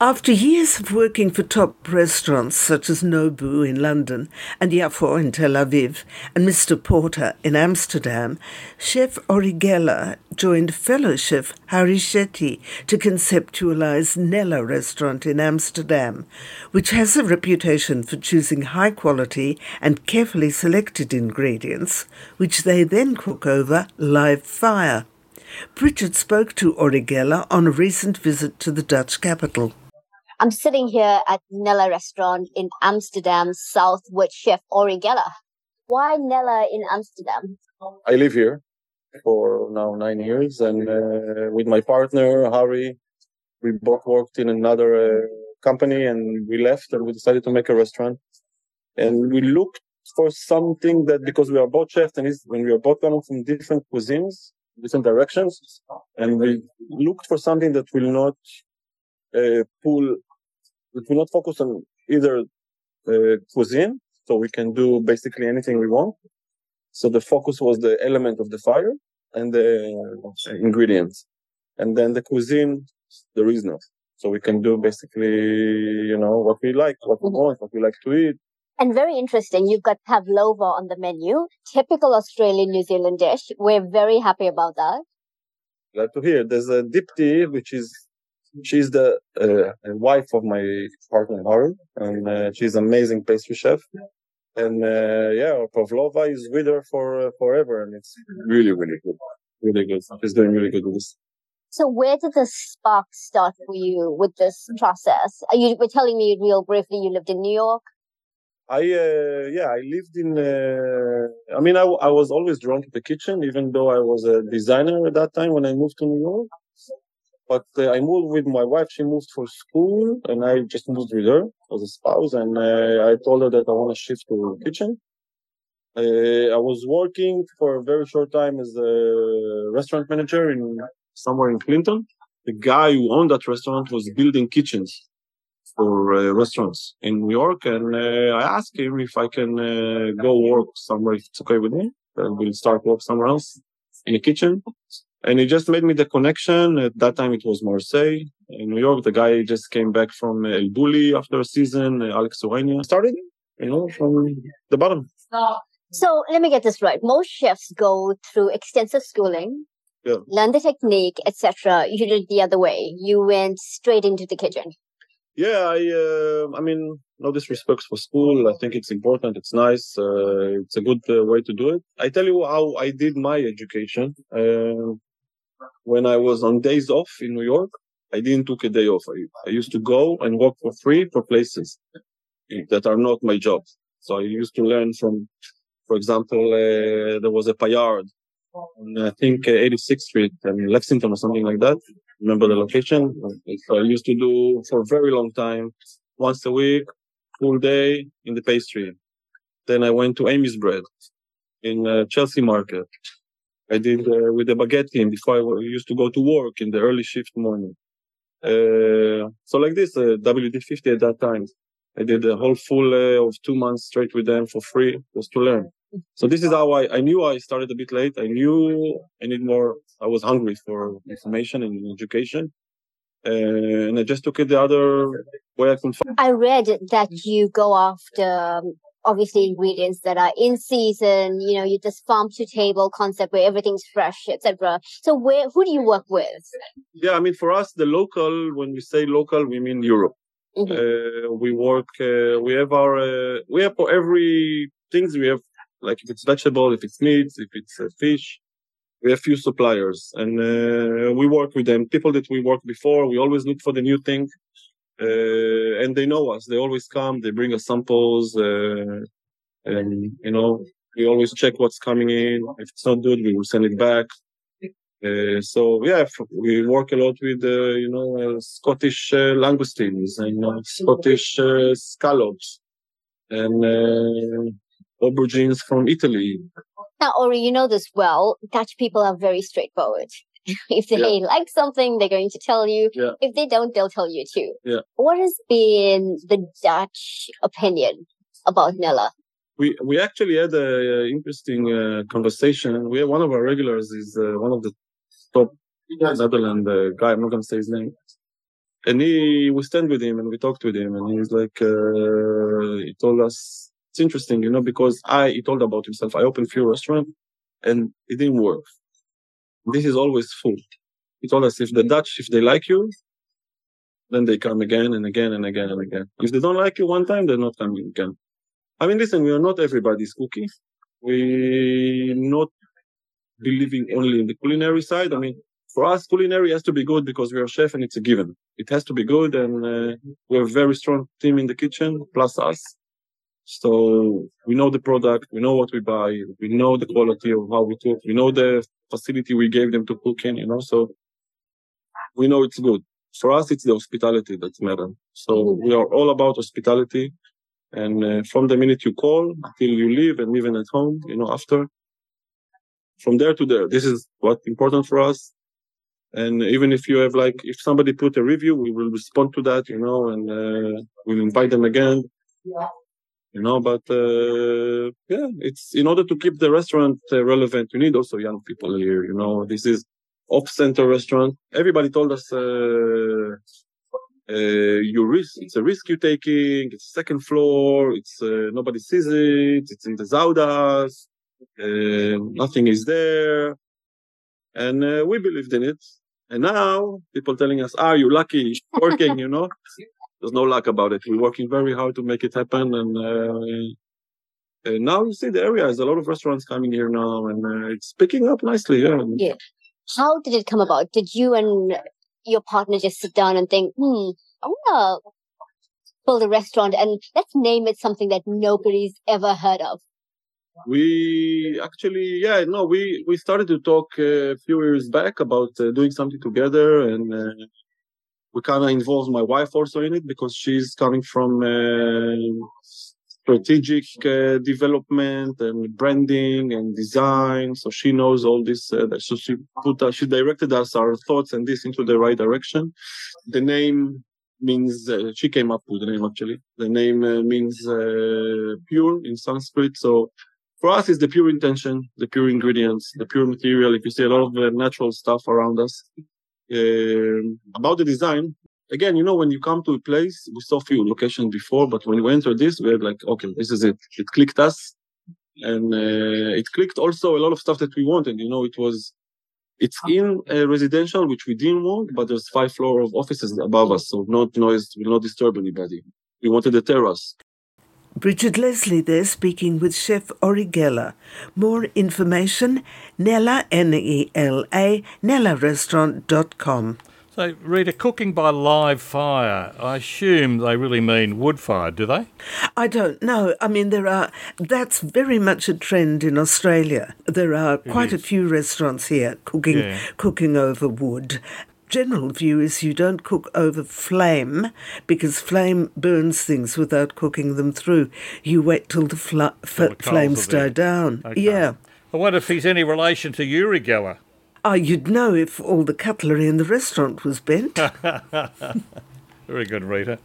After years of working for top restaurants such as Nobu in London and Yaffo in Tel Aviv and Mr. Porter in Amsterdam, Chef Ori Geller joined fellow chef Hari Shetty to conceptualize Nela restaurant in Amsterdam, which has a reputation for choosing high quality and carefully selected ingredients, which they then cook over live fire. Bridgett spoke to Ori Geller on a recent visit to the Dutch capital. I'm sitting here at Nela restaurant in Amsterdam South with Chef Ori Geller. Why Nela in Amsterdam? I live here for now nine years, and uh, with my partner Hari, we both worked in another uh, company, and we left, and we decided to make a restaurant. And we looked for something that because we are both chefs, and when we are both coming from different cuisines, different directions, and we looked for something that will not uh, pull it will not focus on either uh, cuisine, so we can do basically anything we want. So the focus was the element of the fire and the ingredients, and then the cuisine there is no. So we can do basically, you know, what we like, what we want, what we like to eat. And very interesting, you've got pavlova on the menu, typical Australian New Zealand dish. We're very happy about that. Glad to hear. There's a dipti, which is She's the uh, wife of my partner Hari, and uh, she's an amazing pastry chef. And uh, yeah, pavlova is with her for uh, forever, and it's really, really good, really good. She's doing really good with this. So where did the spark start for you with this process? Are you were telling me real briefly you lived in New York. I uh, yeah I lived in uh, I mean I, I was always drawn to the kitchen even though I was a designer at that time when I moved to New York but uh, I moved with my wife. She moved for school, and I just moved with her as a spouse. And uh, I told her that I want to shift to kitchen. Uh, I was working for a very short time as a restaurant manager in somewhere in Clinton. The guy who owned that restaurant was building kitchens for uh, restaurants in New York, and uh, I asked him if I can uh, go work somewhere if it's okay with me. And we'll start work somewhere else in the kitchen and he just made me the connection. At that time, it was Marseille in New York. The guy just came back from El Bulli after a season. Alex Ureña started, you know, from the bottom. So let me get this right. Most chefs go through extensive schooling, yeah. learn the technique, etc. You did it the other way. You went straight into the kitchen. Yeah, I, uh, I mean, no disrespect for school. I think it's important. It's nice. Uh, it's a good uh, way to do it. I tell you how I did my education. Uh, when I was on days off in New York, I didn't took a day off. I, I used to go and work for free for places that are not my job. So I used to learn from, for example, uh, there was a Payard on I think uh, 86th Street in Lexington or something like that. Remember the location? So I used to do for a very long time, once a week, full day in the pastry. Then I went to Amy's Bread in uh, Chelsea Market. I did uh, with the baguette team before I used to go to work in the early shift morning. Uh, so like this, uh, WD50 at that time. I did a whole full uh, of two months straight with them for free just to learn. So this is how I, I knew I started a bit late. I knew I need more. I was hungry for information and education. Uh, and I just took it the other way I could find. I read that you go after obviously ingredients that are in season, you know, you just farm to table concept where everything's fresh, etc. So where who do you work with? Yeah, I mean for us the local when we say local we mean Europe. Mm-hmm. Uh, we work uh, we have our uh, we have for every things we have like if it's vegetable, if it's meat, if it's uh, fish, we have few suppliers and uh, we work with them. People that we worked before, we always look for the new thing uh, and they know us. They always come. They bring us samples, uh, and you know we always check what's coming in. If it's not good, we will send it back. Uh, so yeah, we work a lot with uh, you know uh, Scottish uh, langoustines and Scottish scallops and aubergines from Italy. Now, Ori, you know this well. Dutch people are very straightforward. if they yeah. like something, they're going to tell you. Yeah. If they don't, they'll tell you too. Yeah. What has been the Dutch opinion about Nela? We we actually had a, interesting uh, conversation. We have one of our regulars is uh, one of the top Netherlands uh, guy. I'm not going to say his name. and he, we stand with him and we talked with him, and he's like, uh, he told us, it's interesting, you know, because I, he told about himself, I opened few restaurant and it didn't work. This is always full. Told us if the Dutch, if they like you, then they come again and again and again and again. If they don't like you one time, they're not coming again. I mean, listen, we are not everybody's cookie. We not believing only in the culinary side. I mean, for us, culinary has to be good because we are chef and it's a given. It has to be good, and uh, we have a very strong team in the kitchen, plus us. So we know the product, we know what we buy, we know the quality of how we cook, we know the facility we gave them to cook in, you know, so we know it's good. For us, it's the hospitality that's matter. So mm-hmm. we are all about hospitality. And uh, from the minute you call till you leave and even at home, you know, after, from there to there, this is what's important for us. And even if you have like, if somebody put a review, we will respond to that, you know, and uh, we'll invite them again. Yeah. You know, but uh, yeah, it's in order to keep the restaurant uh, relevant, you need also young people here. You know, this is off center restaurant. Everybody told us, uh, uh, you risk, it's a risk you're taking. It's second floor. It's, uh, nobody sees it. It's in the Zuidas. Uh, nothing is there. And, we believed in it. And now people telling us, are you lucky working, you know? There's no luck about it. We're working very hard to make it happen. And, uh, and now you see the area has a lot of restaurants coming here now and uh, it's picking up nicely. Yeah. Yeah. How did it come about? Did you and your partner just sit down and think, hmm, I want to build a restaurant and let's name it something that nobody's ever heard of? We actually, yeah, no, we, we started to talk a few years back about uh, doing something together and uh, we kind of involved my wife also in it because she's coming from uh, strategic uh, development and branding and design. So she knows all this. Uh, so she put, uh, she directed us our thoughts and this into the right direction. The name means, uh, she came up with the name actually. The name uh, means pure in Sanskrit. So for us, it's the pure intention, the pure ingredients, the pure material. If you see a lot of natural stuff around us, um, about the design, again, you know, when you come to a place, we saw few locations before, but when we entered this, we had like, okay, this is it. It clicked us. And uh, it clicked also a lot of stuff that we wanted. You know, it was, it's in a residential, which we didn't want, but there's five floor of offices above us. So no noise will not disturb anybody. We wanted a terrace. Bridgett Leslie there speaking with Chef Ori Geller. More information, Nella Nela, nelarestaurant.com. So, Rita, cooking by live fire, I assume they really mean wood fire, do they? I don't know. I mean, there are, that's very much a trend in Australia. There are quite a few restaurants here cooking, yeah. cooking over wood. General view is you don't cook over flame because flame burns things without cooking them through. You wait till the, fl- till f- flames die down. Okay. Yeah. I wonder if he's any relation to Uri Geller. Oh, ah, you'd know if all the cutlery in the restaurant was bent. Very good, Rita.